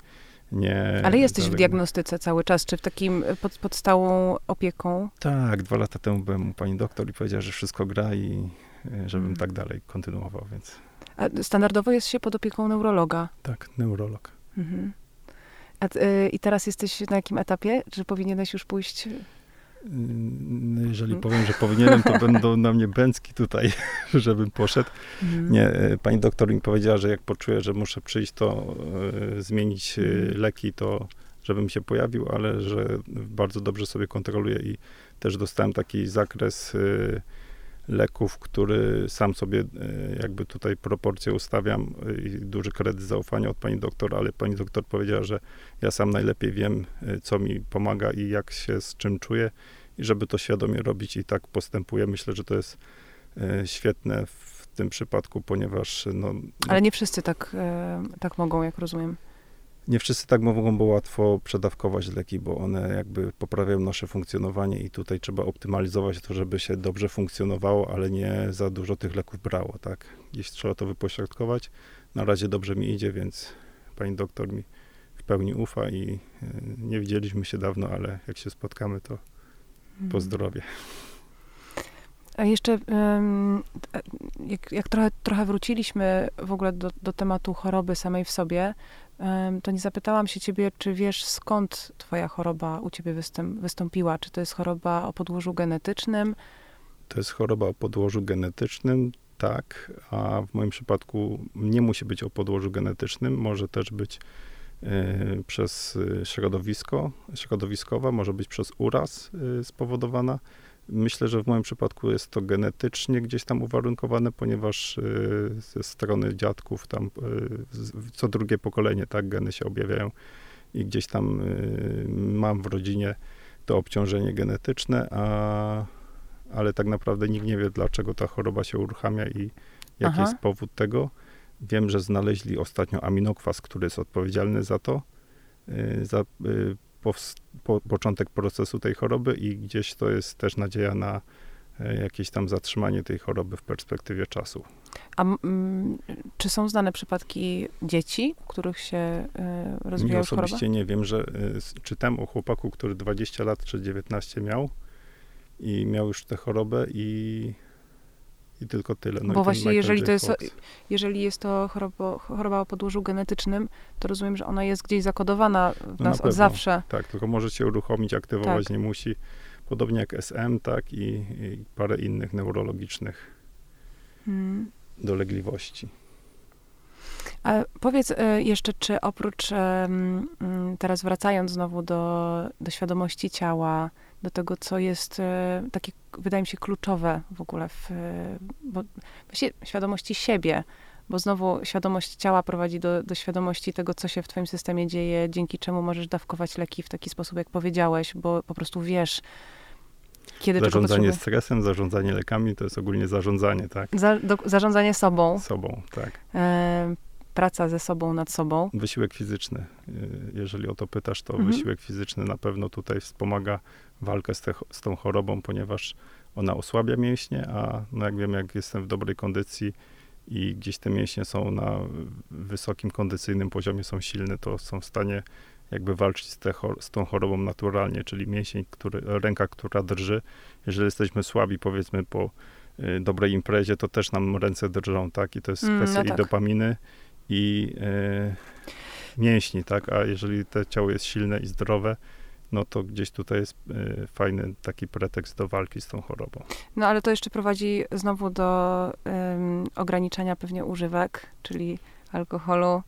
nie... Ale jesteś w diagnostyce cały czas, czy w takim pod, pod stałą opieką? Tak, dwa lata temu byłem u pani doktor i powiedziała, że wszystko gra i żebym hmm. tak dalej kontynuował, więc... A standardowo jest się pod opieką neurologa? Tak, neurolog. Mhm. A, y, I teraz jesteś na jakim etapie? Czy powinieneś już pójść? No jeżeli powiem, że powinienem, to będą na mnie bęcki tutaj, żebym poszedł. Mhm. Nie, y, pani doktor mi powiedziała, że jak poczuję, że muszę przyjść, to y, zmienić y, leki, to żebym się pojawił, ale że bardzo dobrze sobie kontroluję i też dostałem taki zakres leków, który sam sobie e, jakby tutaj proporcje ustawiam e, i duży kredyt zaufania od pani doktor, ale pani doktor powiedziała, że ja sam najlepiej wiem, e, co mi pomaga i jak się z czym czuję i żeby to świadomie robić i tak postępuję. Myślę, że to jest świetne w tym przypadku, ponieważ no, ale nie wszyscy tak, tak mogą, jak rozumiem nie wszyscy tak mogą bo łatwo przedawkować leki, bo one jakby poprawiają nasze funkcjonowanie i tutaj trzeba optymalizować to, żeby się dobrze funkcjonowało, ale nie za dużo tych leków brało, tak? Gdzieś trzeba to wypośrodkować. Na razie dobrze mi idzie, więc pani doktor mi w pełni ufa i e, nie widzieliśmy się dawno, ale jak się spotkamy, to mhm. pozdrowie. A jeszcze, jak, jak trochę, trochę wróciliśmy w ogóle do, do tematu choroby samej w sobie, to nie zapytałam się ciebie, czy wiesz skąd twoja choroba u ciebie wystąpiła? Czy to jest choroba o podłożu genetycznym? To jest choroba o podłożu genetycznym, tak, a w moim przypadku nie musi być o podłożu genetycznym, może też być y, przez e, środowisko, środowiskowa, może być przez uraz y, spowodowana. Myślę, że w moim przypadku jest to genetycznie gdzieś tam uwarunkowane, ponieważ y, ze strony dziadków tam y, co drugie pokolenie, tak, geny się objawiają i gdzieś tam y, mam w rodzinie to obciążenie genetyczne, a, ale tak naprawdę nikt nie wie, dlaczego ta choroba się uruchamia i jaki Aha. jest powód tego. Wiem, że znaleźli ostatnio aminokwas, który jest odpowiedzialny za to, za po, początek procesu tej choroby i gdzieś to jest też nadzieja na e, jakieś tam zatrzymanie tej choroby w perspektywie czasu. A czy są znane przypadki dzieci, których się y, rozwija choroba? Osobiście nie wiem, że y, czytam o chłopaku, który 20 lat czy 19 miał i miał już tę chorobę i i tylko tyle. No Bo właśnie jeżeli to, jest, jeżeli jest to choroba, choroba o podłożu genetycznym, to rozumiem, że ona jest gdzieś zakodowana w no nas od zawsze. Tak, tylko może się uruchomić, aktywować, tak. nie musi. Podobnie jak SM, tak, i, i parę innych neurologicznych hmm. dolegliwości. A powiedz e, jeszcze, czy oprócz, teraz wracając znowu do, do świadomości ciała, do tego, co jest e, takie, wydaje mi się, kluczowe w ogóle w bo, właśnie świadomości siebie, bo znowu świadomość ciała prowadzi do, do świadomości tego, co się w twoim systemie dzieje, dzięki czemu możesz dawkować leki w taki sposób, jak powiedziałeś, bo po prostu wiesz, kiedy Zarządzanie stresem, zarządzanie lekami to jest ogólnie zarządzanie, tak? Za, do, zarządzanie sobą. Sobą, tak. E, praca ze sobą nad sobą. Wysiłek fizyczny. E, jeżeli o to pytasz, to mhm. wysiłek fizyczny na pewno tutaj wspomaga walkę z, te, z tą chorobą, ponieważ ona osłabia mięśnie, a no jak wiem, jak jestem w dobrej kondycji i gdzieś te mięśnie są na wysokim kondycyjnym poziomie, są silne, to są w stanie jakby walczyć z, z tą chorobą naturalnie, czyli mięsień, który, ręka, która drży. Jeżeli jesteśmy słabi, powiedzmy po y, dobrej imprezie, to też nam ręce drżą, tak? I to jest mm, kwestia no tak. i dopaminy, i y, mięśni, tak? A jeżeli to ciało jest silne i zdrowe, no to gdzieś tutaj jest y, fajny taki pretekst do walki z tą chorobą. No ale to jeszcze prowadzi znowu do ograniczania pewnie używek, czyli alkoholu,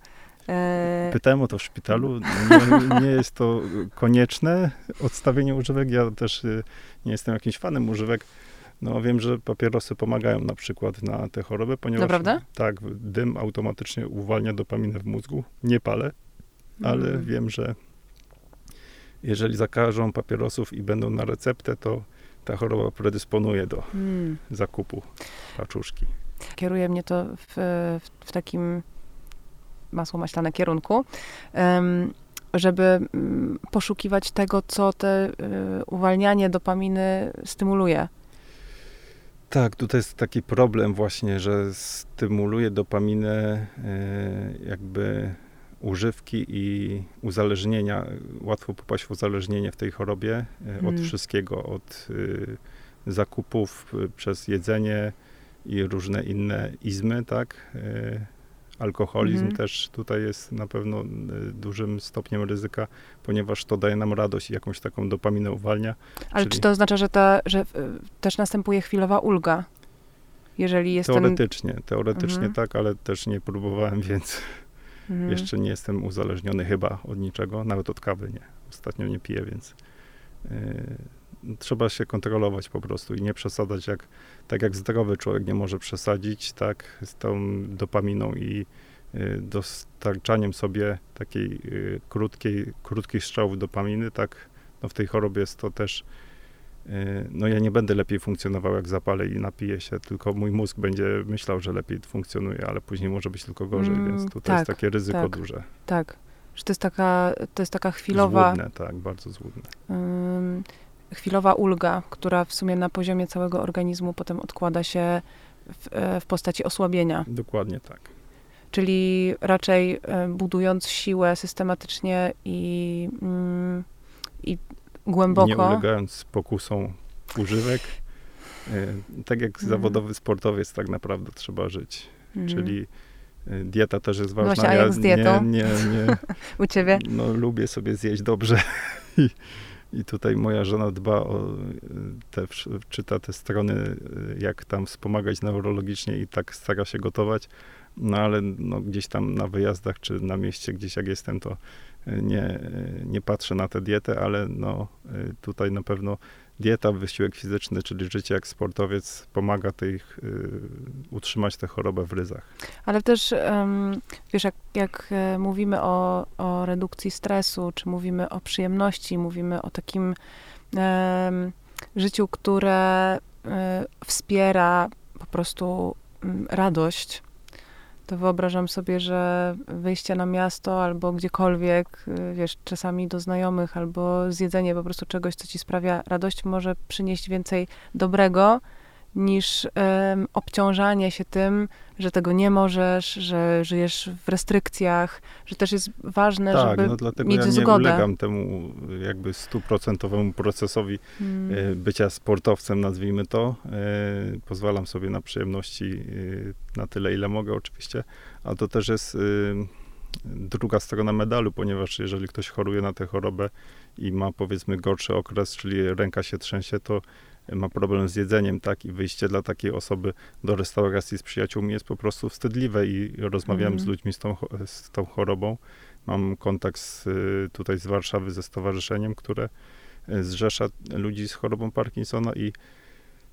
E... Pytałem o to w szpitalu. Nie, nie, jest to konieczne odstawienie używek. Ja też nie jestem jakimś fanem używek. No wiem, że papierosy pomagają na przykład na tę chorobę, ponieważ Naprawdę? tak, dym automatycznie uwalnia dopaminę w mózgu. Nie palę, ale mm. wiem, że jeżeli zakażą papierosów i będą na receptę, to ta choroba predysponuje do mm. zakupu paczuszki. Kieruje mnie to w, w, w takim masło maślane kierunku, żeby um, poszukiwać tego, co te um, uwalnianie dopaminy stymuluje. Tak, tutaj jest taki problem właśnie, że stymuluje dopaminę e, jakby używki i uzależnienia. Łatwo popaść w uzależnienie w tej chorobie e, od hmm. wszystkiego, od y, zakupów y, przez jedzenie i różne inne izmy, tak? Y, alkoholizm hmm. też tutaj jest na pewno dużym stopniem ryzyka, ponieważ to daje nam radość i jakąś taką dopaminę uwalnia. Ale czyli... czy to oznacza, że, ta, że też następuje chwilowa ulga? Jeżeli jest teoretycznie, ten... teoretycznie mhm. tak, ale też nie próbowałem, więc Mhm. Jeszcze nie jestem uzależniony chyba od niczego, nawet od kawy nie. Ostatnio nie piję, więc yy, trzeba się kontrolować po prostu i nie przesadzać, jak, tak jak zdrowy człowiek nie może przesadzić, tak, z tą dopaminą i yy, dostarczaniem sobie takiej yy, krótkiej, krótkich strzałów dopaminy, tak, no w tej chorobie jest to też Y, no ja nie będę lepiej funkcjonował, jak zapalę i napiję się, tylko mój mózg będzie myślał, że lepiej funkcjonuje, ale później może być tylko gorzej, mm, więc tutaj tak, jest takie ryzyko tak, duże. Tak, że to jest taka, to jest taka chwilowa... Złudne, tak, bardzo złudne. Chwilowa ulga, która w sumie na poziomie całego organizmu potem odkłada się w, e, w postaci osłabienia. Dokładnie tak. Czyli raczej e, budując siłę systematycznie i, mm, i głęboko. Nie ulegając pokusom używek. E, tak jak mhm. zawodowy sportowiec tak naprawdę trzeba żyć. Mhm. Czyli dieta też jest ważna. Właśnie, a jak z dietą? Nie, nie, nie. U ciebie? No, lubię sobie zjeść dobrze. I, I tutaj moja żona dba o te, czyta te strony, jak tam wspomagać neurologicznie i tak stara się gotować. No ale no, gdzieś tam na wyjazdach, czy na mieście, gdzieś jak jestem, to nie, nie patrzę na tę dietę, ale no, tutaj na pewno dieta, wysiłek fizyczny, czyli życie jak sportowiec pomaga tych, y, utrzymać tę chorobę w ryzach. Ale też, wiesz, jak, jak e, mówimy o, o redukcji stresu, czy mówimy o przyjemności, mówimy o takim życiu, które e, wspiera po prostu radość, to wyobrażam sobie, że wyjście na miasto albo gdziekolwiek, y, wiesz, czasami do znajomych, albo zjedzenie po prostu czegoś, co ci sprawia radość, może przynieść więcej dobrego niż um, obciążanie się tym, że tego nie możesz, że żyjesz w restrykcjach, że też jest ważne, tak, żeby no dlatego mieć ja nie zgodę. ulegam temu jakby stuprocentowemu procesowi hmm. E, bycia sportowcem, nazwijmy to. E, pozwalam sobie na przyjemności e, na tyle, ile mogę oczywiście, ale to też jest druga strona medalu, ponieważ jeżeli ktoś choruje na tę chorobę i ma powiedzmy gorszy okres, czyli ręka się trzęsie, to ma problem z jedzeniem, tak, i wyjście dla takiej osoby do restauracji z przyjaciółmi jest po prostu wstydliwe i rozmawiałem mm. z ludźmi z tą, z tą chorobą. Mam kontakt z, tutaj z Warszawy ze stowarzyszeniem, które e, zrzesza ludzi z chorobą Parkinsona i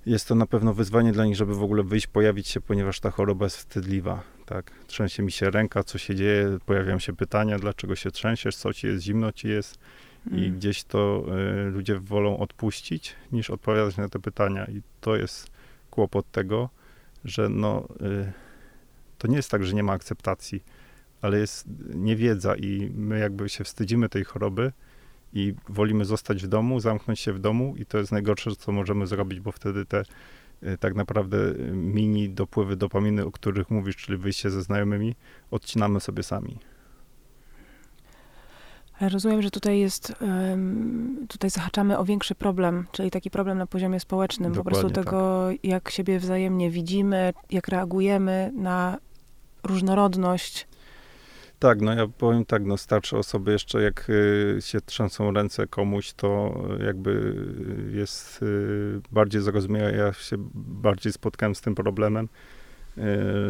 jest to na pewno wyzwanie dla nich, żeby w ogóle wyjść, pojawić się, ponieważ ta choroba jest wstydliwa, tak. Trzęsie mi się ręka, co się dzieje, pojawiają się pytania, dlaczego się trzęsiesz, co ci jest, zimno ci jest i mm. gdzieś to y, ludzie wolą odpuścić, niż odpowiadać na te pytania. I to jest kłopot tego, że no, y, to nie jest tak, że nie ma akceptacji, ale jest niewiedza i my jakby się wstydzimy tej choroby i wolimy zostać w domu, zamknąć się w domu i to jest najgorsze, co możemy zrobić, bo wtedy te y, tak naprawdę mini dopływy dopaminy, o których mówisz, czyli wyjście ze znajomymi, odcinamy sobie sami. Rozumiem, że tutaj jest, tutaj zahaczamy o większy problem, czyli taki problem na poziomie społecznym, Dokładnie po prostu tego, tak. jak siebie wzajemnie widzimy, jak reagujemy na różnorodność. Tak, no ja powiem tak, no starsze osoby jeszcze jak y, się trzęsą ręce komuś, to jakby jest y, bardziej zrozumiałe. Ja się bardziej spotkałem z tym problemem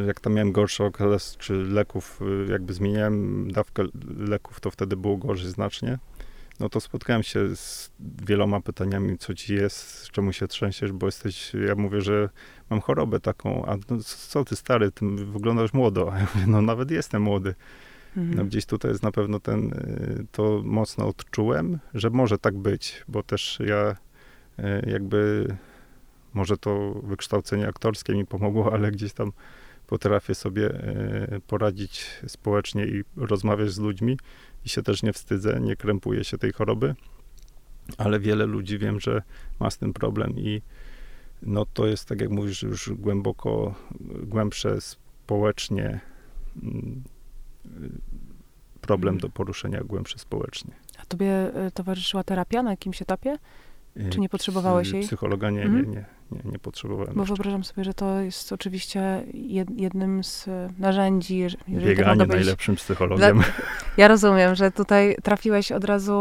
jak tam miałem gorszy okres, czy leków, jakby zmieniałem dawkę leków, to wtedy było gorzej znacznie no to spotkałem się z wieloma pytaniami, co ci jest, czemu się trzęsiesz, bo jesteś, ja mówię, że mam chorobę taką, a no, co ty stary, ty wyglądasz młodo, a ja mówię, no nawet jestem młody. Mhm. No gdzieś tutaj jest na pewno ten, y, to mocno odczułem, że może tak być, bo też ja jakby, może to wykształcenie aktorskie mi pomogło, ale gdzieś tam potrafię sobie y, poradzić społecznie i rozmawiać z ludźmi i się też nie wstydzę, nie krępuję się tej choroby, ale wiele ludzi wiem, że ma z tym problem i no to jest, tak jak mówisz, już głęboko, głębsze społecznie mm, problem do poruszenia głębsze społecznie. A tobie y, towarzyszyła terapia na jakimś etapie? Czy nie potrzebowałeś jej? Psychologa nie, mhm. nie, nie, nie, nie potrzebowałem. Bo jeszcze. wyobrażam sobie, że to jest oczywiście jednym z e, narzędzi. Bieganie być... najlepszym psychologiem. Dla... Ja rozumiem, że tutaj trafiłeś od razu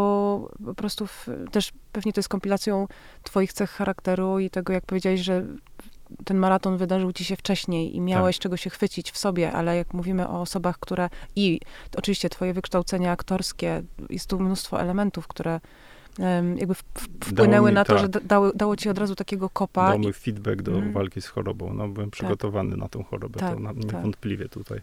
po prostu w... też pewnie to jest kompilacją twoich cech charakteru i tego, jak powiedziałeś, że ten maraton wydarzył ci się wcześniej i miałeś tak. czego się chwycić w sobie, ale jak mówimy o osobach, które i oczywiście twoje wykształcenie aktorskie, jest tu mnóstwo elementów, które jakby wpłynęły na to, tak. że dało, dało ci od razu takiego kopa. Dał mi feedback do mm. walki z chorobą. No, byłem tak. przygotowany tak. na tą chorobę, tak, to na, tak. niewątpliwie tak. tutaj.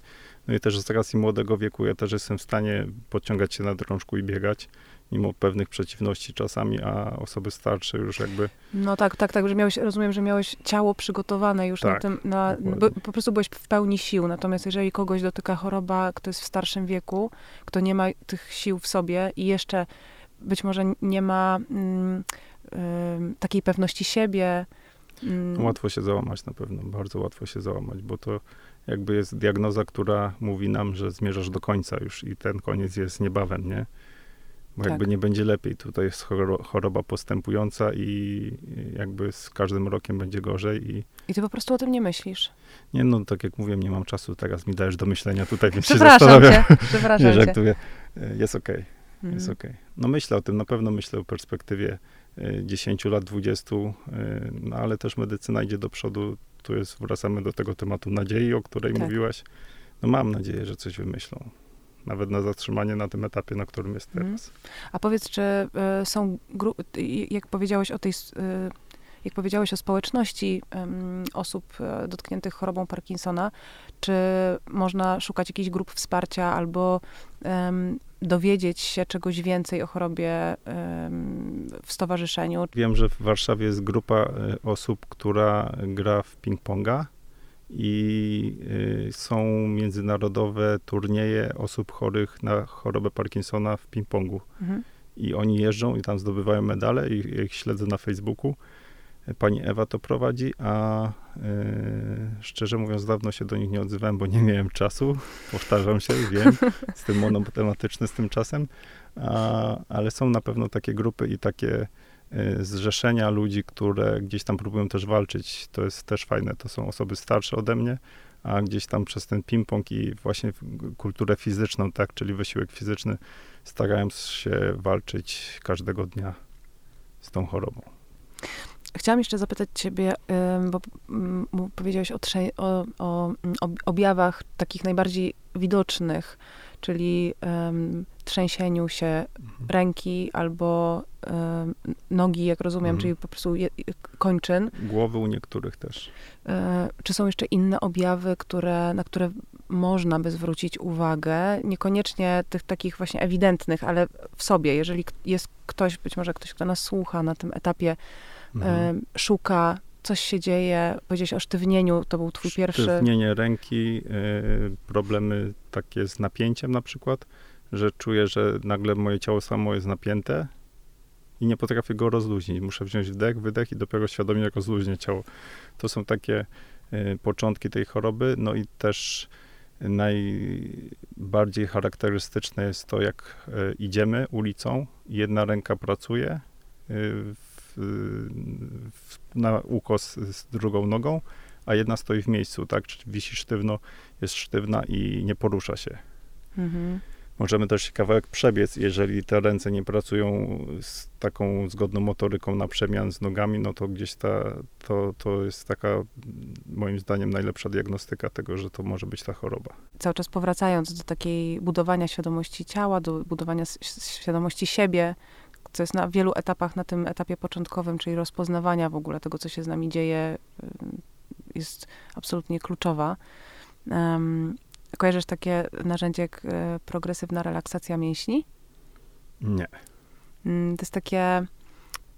No i też z racji młodego wieku ja też jestem w stanie podciągać się na drążku i biegać, mimo pewnych przeciwności czasami, a osoby starsze już jakby... No tak, tak, tak, że miałeś, rozumiem, że miałeś ciało przygotowane już tak, na tym, na, po prostu byłeś w pełni sił, natomiast jeżeli kogoś dotyka choroba, kto jest w starszym wieku, kto nie ma tych sił w sobie i jeszcze być może nie ma mm, y, takiej pewności siebie. Mm. Łatwo się załamać na pewno, bardzo łatwo się załamać, bo to jakby jest diagnoza, która mówi nam, że zmierzasz do końca już i ten koniec jest niebawem, nie? Bo tak. jakby nie będzie lepiej. Tutaj jest choroba postępująca i jakby z każdym rokiem będzie gorzej. I, I ty po prostu o tym nie myślisz? Nie, no tak jak mówiłem, nie mam czasu, teraz mi dajesz do myślenia tutaj, więc się zastanawiam. Cię, przepraszam nie, żartuję. Jest okej. Okay. Mhm. Jest okej. Okay. No myślę o tym, na pewno myślę o perspektywie 10 y, lat, 20, y, no ale też medycyna idzie do przodu. Tu jest, wracamy do tego tematu nadziei, o której tak. mówiłaś. No mam nadzieję, że coś wymyślą. Nawet na zatrzymanie na tym etapie, na którym jest mhm. teraz. A powiedz, czy y, są, jak powiedziałeś o tej jak powiedziałeś o społeczności osób e, dotkniętych chorobą Parkinsona, czy można szukać jakichś grup wsparcia albo dowiedzieć się czegoś więcej o chorobie w stowarzyszeniu? Wiem, że w Warszawie jest grupa e, osób, która gra w ping-ponga i y, są międzynarodowe turnieje osób chorych na chorobę Parkinsona w ping-pongu. Mhm. I oni jeżdżą i tam zdobywają medale i ich śledzę na Facebooku pani Ewa to prowadzi, a y, szczerze mówiąc, dawno się do nich nie odzywałem, bo nie miałem czasu. Powtarzam się, wiem, jestem monotematyczny z tym czasem, a, ale są na pewno takie grupy i takie y, zrzeszenia ludzi, które gdzieś tam próbują też walczyć. To jest też fajne. To są osoby starsze ode mnie, a gdzieś tam przez ten ping-pong i właśnie kulturę fizyczną, tak, czyli wysiłek fizyczny, starają się walczyć każdego dnia z tą chorobą. Chciałam jeszcze zapytać ciebie, bo mm, powiedziałeś o, o, o, objawach takich najbardziej widocznych, czyli um, trzęsieniu się mhm. ręki albo um, nogi, jak rozumiem, mhm. czyli po prostu je, kończyn. Głowy u niektórych też. E, czy są jeszcze inne objawy, które, na które można by zwrócić uwagę? Niekoniecznie tych takich właśnie ewidentnych, ale w sobie, jeżeli jest ktoś, być może ktoś, kto nas słucha na tym etapie mhm. szuka, coś się dzieje. Powiedziałeś o sztywnieniu, to był twój pierwszy... Sztywnienie ręki, y, problemy takie z napięciem na przykład, że czuję, że nagle moje ciało samo jest napięte i nie potrafię go rozluźnić. Muszę wziąć wdech, wydech i dopiero świadomie rozluźnię ciało. To są takie y, początki tej choroby, no i też najbardziej charakterystyczne jest to, jak y, idziemy ulicą, jedna ręka pracuje, na ukos z drugą nogą, a jedna stoi w miejscu, tak? Czyli wisi sztywno, jest sztywna i nie porusza się. Mhm. możemy też kawałek przebiec. Jeżeli te ręce nie pracują z taką zgodną motoryką na przemian z nogami, no to gdzieś ta, to, to jest taka, moim zdaniem, najlepsza diagnostyka tego, że to może być ta choroba. Cały czas powracając do takiej budowania świadomości ciała, do budowania świadomości siebie, co jest na wielu etapach, na tym etapie początkowym, czyli rozpoznawania w ogóle tego, co się z nami dzieje, jest absolutnie kluczowa. Um, kojarzysz takie narzędzie jak e, progresywna relaksacja mięśni? Nie. Mm, to jest takie,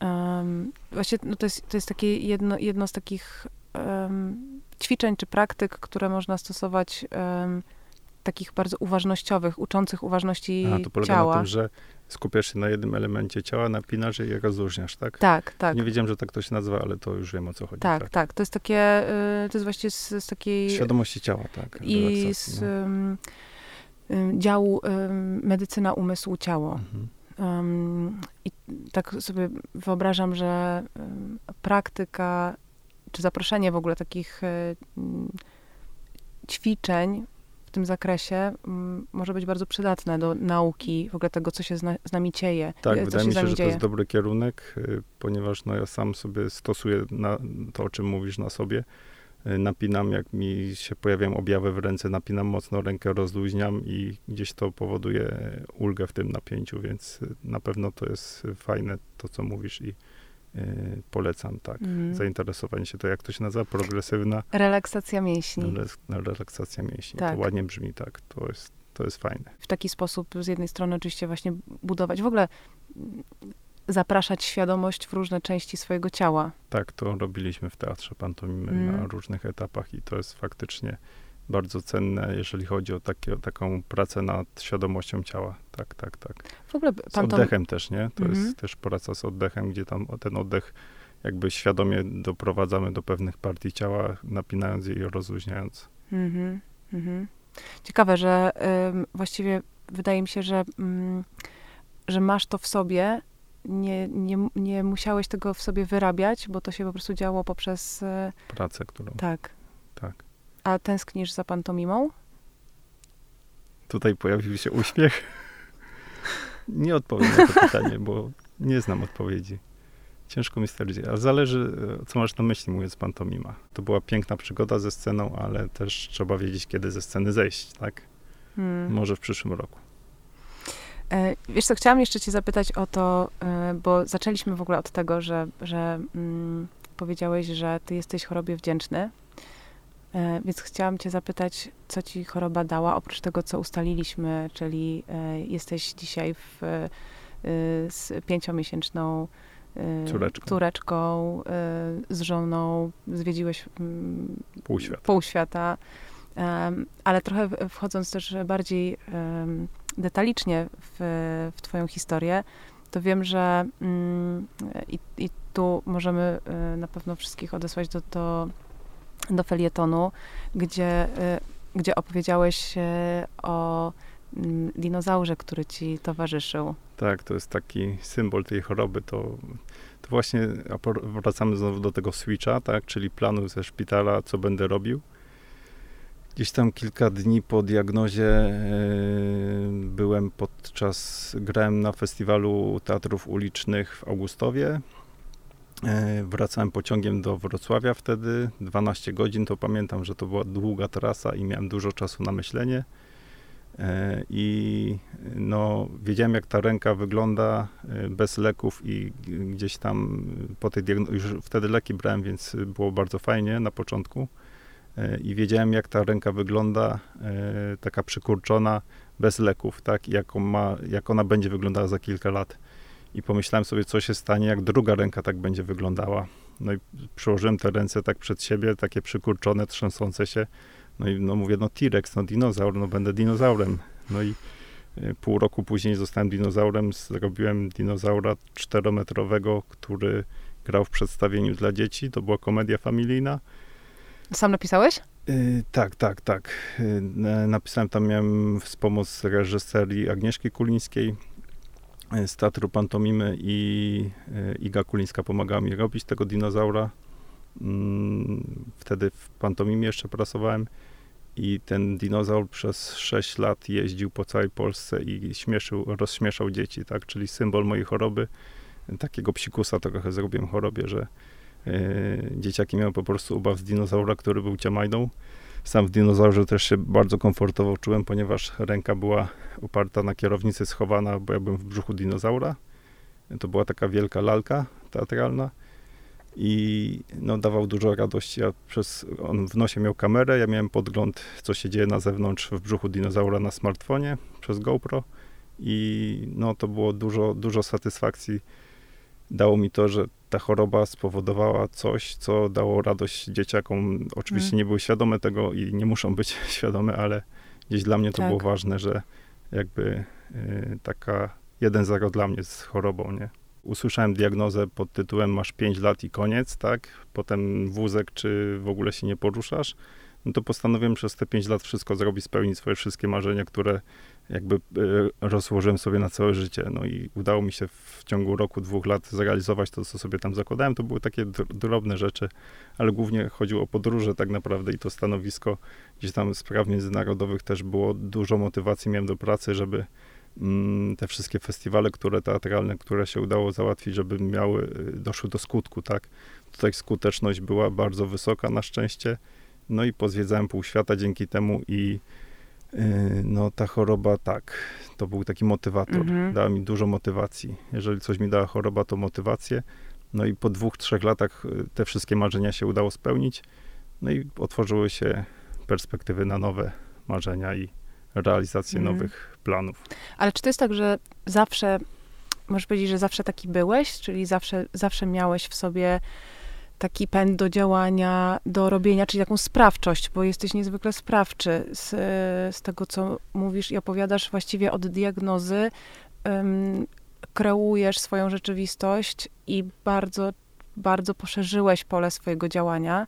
um, właśnie no to, jest, to jest takie jedno, jedno z takich um, ćwiczeń czy praktyk, które można stosować takich bardzo uważnościowych, uczących uważności A, to polega ciała. na tym, że skupiasz się na jednym elemencie ciała, napinasz i je rozróżniasz, tak? Tak, tak. Nie wiedziałem, że tak to się nazywa, ale to już wiem, o co chodzi. Tak, tak. tak. To jest takie, y, to jest właśnie z, z takiej... Świadomości ciała, tak. I z um, działu medycyna umysłu ciało. Mhm. Um, I tak sobie wyobrażam, że praktyka, czy zaproszenie w ogóle takich y, ćwiczeń tym zakresie m, może być bardzo przydatne do nauki, w ogóle tego, co się z, na, z nami dzieje. Tak, wydaje mi się, że dzieje. to jest dobry kierunek, y, ponieważ no, ja sam sobie stosuję to, o czym mówisz, na sobie. Y, napinam, jak mi się pojawiają objawy w ręce, napinam mocno rękę, rozluźniam i gdzieś to powoduje ulgę w tym napięciu, więc y, na pewno to jest fajne, to co mówisz i Y, polecam, tak. Mm. Zainteresowanie się to, jak to się nazywa? Progresywna... Relaksacja mięśni. relaksacja mięśni. Tak. To ładnie brzmi, tak. To jest, to jest fajne. W taki sposób z jednej strony oczywiście właśnie budować, w ogóle zapraszać świadomość w różne części swojego ciała. Tak, to robiliśmy w Teatrze Pantomimy mm. na różnych etapach i to jest faktycznie bardzo cenne, jeżeli chodzi o, takie, taką pracę nad świadomością ciała. Tak, tak, tak. W ogóle z oddechem też, nie? To jest mhm. też praca z oddechem, gdzie tam ten oddech jakby świadomie doprowadzamy do pewnych partii ciała, napinając je i rozluźniając. Mhm, mhm. Ciekawe, że y, właściwie wydaje mi się, że, y, że masz to w sobie, nie, nie, nie musiałeś tego w sobie wyrabiać, bo to się po prostu działo poprzez... Y, Pracę, którą... Tak. Tak. A tęsknisz za pantomimą? Tutaj pojawił się uśmiech. Nie odpowiem na to pytanie, bo nie znam odpowiedzi. Ciężko mi stwierdzić. A zależy, co masz na myśli, mówiąc pantomima. To była piękna przygoda ze sceną, ale też trzeba wiedzieć, kiedy ze sceny zejść, tak? Hmm. Może w przyszłym roku. E, wiesz co, chciałam jeszcze cię zapytać o to, e, bo zaczęliśmy w ogóle od tego, że, że mm, powiedziałeś, że ty jesteś chorobie wdzięczny E, więc chciałam Cię zapytać, co Ci choroba dała, oprócz tego, co ustaliliśmy, czyli e, jesteś dzisiaj w, e, z pięciomiesięczną córeczką, córeczką z żoną, zwiedziłeś mm, pół świata. Pół świata ale trochę wchodząc też bardziej detalicznie w, w Twoją historię, to wiem, że mm, i, i tu możemy na pewno wszystkich odesłać do, do do felietonu, gdzie, y, gdzie opowiedziałeś o mm, dinozaurze, który ci towarzyszył. Tak, to jest taki symbol tej choroby. To, to właśnie wracamy znowu do tego switcha, tak, czyli planu ze szpitala, co będę robił. Gdzieś tam kilka dni po diagnozie yy, byłem podczas, grałem na festiwalu teatrów ulicznych w Augustowie wracałem pociągiem do Wrocławia wtedy, 12 godzin, to pamiętam, że to była długa trasa i miałem dużo czasu na myślenie. E, I no, wiedziałem, jak ta ręka wygląda e, bez leków i gdzieś tam po tej diagnozie, już wtedy leki brałem, więc było bardzo fajnie na początku. I wiedziałem, jak ta ręka wygląda, taka przykurczona, bez leków, tak, jak, ma, jak ona będzie wyglądała za kilka lat i pomyślałem sobie, co się stanie, jak druga ręka tak będzie wyglądała. No i przyłożyłem te ręce tak przed siebie, takie przykurczone, trzęsące się. No i no mówię, no T-Rex, no dinozaur, no będę dinozaurem. No i e, pół roku później zostałem dinozaurem, zrobiłem dinozaura czterometrowego, który grał w przedstawieniu dla dzieci. To była komedia familijna. Sam napisałeś? Yy, tak, tak, tak. Yy, napisałem tam, miałem wspomoc reżyserii Agnieszki Kulińskiej z Teatru Pantomimy i e, Iga Kulińska pomagała mi robić tego dinozaura. Mm, wtedy w Pantomimie jeszcze pracowałem I ten dinozaur przez 6 lat jeździł po całej Polsce i śmieszył, rozśmieszał dzieci, tak? Czyli symbol mojej choroby, takiego psikusa trochę zrobiłem chorobie, że yy, dzieciaki miały po prostu ubaw z dinozaura, który był ciamajną. Sam w dinozaurze też się bardzo komfortowo czułem, ponieważ ręka była oparta na kierownicy, schowana, bo ja byłem w brzuchu dinozaura. To była taka wielka lalka teatralna i no, dawał dużo radości. Ja przez, on w nosie miał kamerę, ja miałem podgląd, co się dzieje na zewnątrz w brzuchu dinozaura na smartfonie przez GoPro i no, to było dużo, dużo satysfakcji. Dało mi to, że ta choroba spowodowała coś, co dało radość dzieciakom. Oczywiście mm. nie były świadome tego i nie muszą być świadome, ale gdzieś dla mnie to tak. było ważne, że jakby y, taka jeden zero dla mnie z chorobą, nie? usłyszałem diagnozę pod tytułem masz 5 lat i koniec, tak? Potem wózek, czy w ogóle się nie poruszasz. No to postanowiłem przez te 5 lat wszystko zrobić, spełnić swoje wszystkie marzenia, które jakby y, rozłożyłem sobie na całe życie. No i udało mi się w ciągu roku, dwóch lat zrealizować to, co sobie tam zakładałem. To były takie drobne rzeczy, ale głównie chodziło o podróże tak naprawdę i to stanowisko gdzieś tam spraw międzynarodowych też było dużo motywacji miałem do pracy, żeby Mm, te wszystkie festiwale, które teatralne, które się udało załatwić, żeby miały, y, doszły do skutku, tak. Tutaj skuteczność była bardzo wysoka na szczęście, no i pozwiedzałem pół świata dzięki temu i no ta choroba, tak, to był taki motywator, mhm. dała mi dużo motywacji. Jeżeli coś mi dała choroba, to motywację. No i po dwóch, trzech latach y, te wszystkie marzenia się udało spełnić, no i otworzyły się perspektywy na nowe marzenia i realizację mhm. nowych planów. Ale czy to jest tak, że zawsze, możesz powiedzieć, że zawsze taki byłeś, czyli zawsze, zawsze miałeś w sobie taki pęd do działania, do robienia, czyli taką sprawczość, bo jesteś niezwykle sprawczy z, z tego, co mówisz i opowiadasz właściwie od diagnozy. Um, kreujesz swoją rzeczywistość i bardzo, bardzo poszerzyłeś pole swojego działania.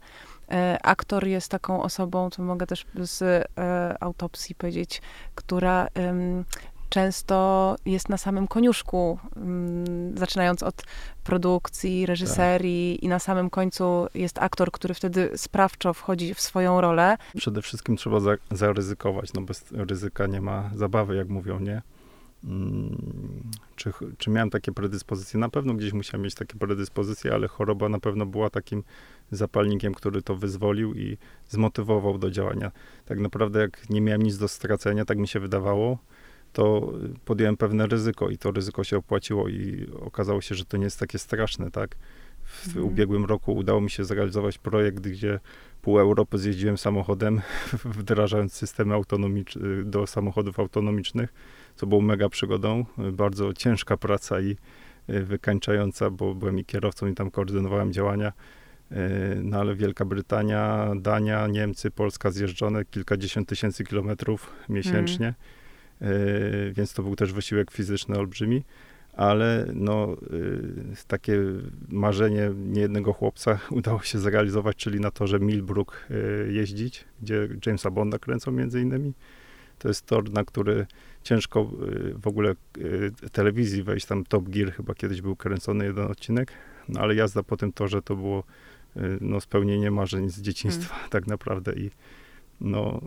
E, aktor jest taką osobą, co mogę też z e, autopsji powiedzieć, która często jest na samym koniuszku, zaczynając od produkcji, reżyserii tak. i na samym końcu jest aktor, który wtedy sprawczo wchodzi w swoją rolę. Przede wszystkim trzeba za, zaryzykować, no bez ryzyka nie ma zabawy, jak mówią, nie? Mm, czy, czy miałem takie predyspozycje? Na pewno gdzieś musiałem mieć takie predyspozycje, ale choroba na pewno była takim zapalnikiem, który to wyzwolił i zmotywował do działania. Tak naprawdę, jak nie miałem nic do stracenia, tak mi się wydawało, to podjąłem pewne ryzyko i to ryzyko się opłaciło i okazało się, że to nie jest takie straszne, tak? W mhm. ubiegłym roku udało mi się zrealizować projekt, gdzie pół Europy zjeździłem samochodem, wdrażając systemy autonomiczne do samochodów autonomicznych, co było mega przygodą. Bardzo ciężka praca i y, wykańczająca, bo byłem i kierowcą i tam koordynowałem działania. Y, no ale Wielka Brytania, Dania, Niemcy, Polska zjeżdżone kilkadziesiąt tysięcy kilometrów miesięcznie, mm. Więc to był też wysiłek fizyczny olbrzymi ale no, y, takie marzenie niejednego chłopca udało się zrealizować, czyli na torze Millbrook y, jeździć, gdzie Jamesa Bonda kręcą między innymi. To jest tor, na który ciężko w ogóle telewizji wejść, tam Top Gear chyba kiedyś był kręcony jeden odcinek, no ale jazda po tym torze to było no, spełnienie marzeń z dzieciństwa hmm. tak naprawdę i no,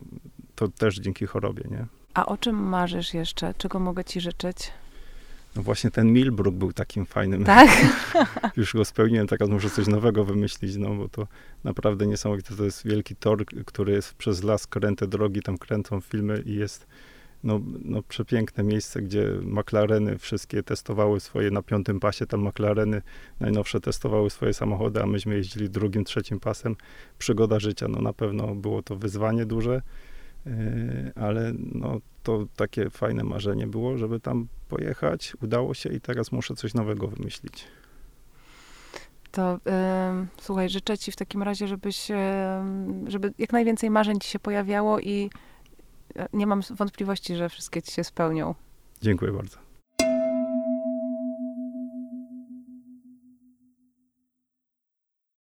to też dzięki chorobie, nie? A o czym marzysz jeszcze? Czego mogę ci życzyć? No właśnie ten Milbrook był takim fajnym. Tak? Już go spełniłem, teraz muszę coś nowego wymyślić, no bo to naprawdę niesamowite. To jest wielki tor, który jest przez las, kręte drogi, tam kręcą filmy i jest no, no przepiękne miejsce, gdzie McLareny wszystkie testowały swoje, na piątym pasie tam McLareny najnowsze testowały swoje samochody, a myśmy jeździli drugim, trzecim pasem. Przygoda życia, no na pewno było to wyzwanie duże, ale no to takie fajne marzenie było, żeby tam pojechać. Udało się i teraz muszę coś nowego wymyślić. To yy, słuchaj, życzę ci w takim razie, żebyś, yy, żeby jak najwięcej marzeń ci się pojawiało i nie mam wątpliwości, że wszystkie ci się spełnią. Dziękuję bardzo.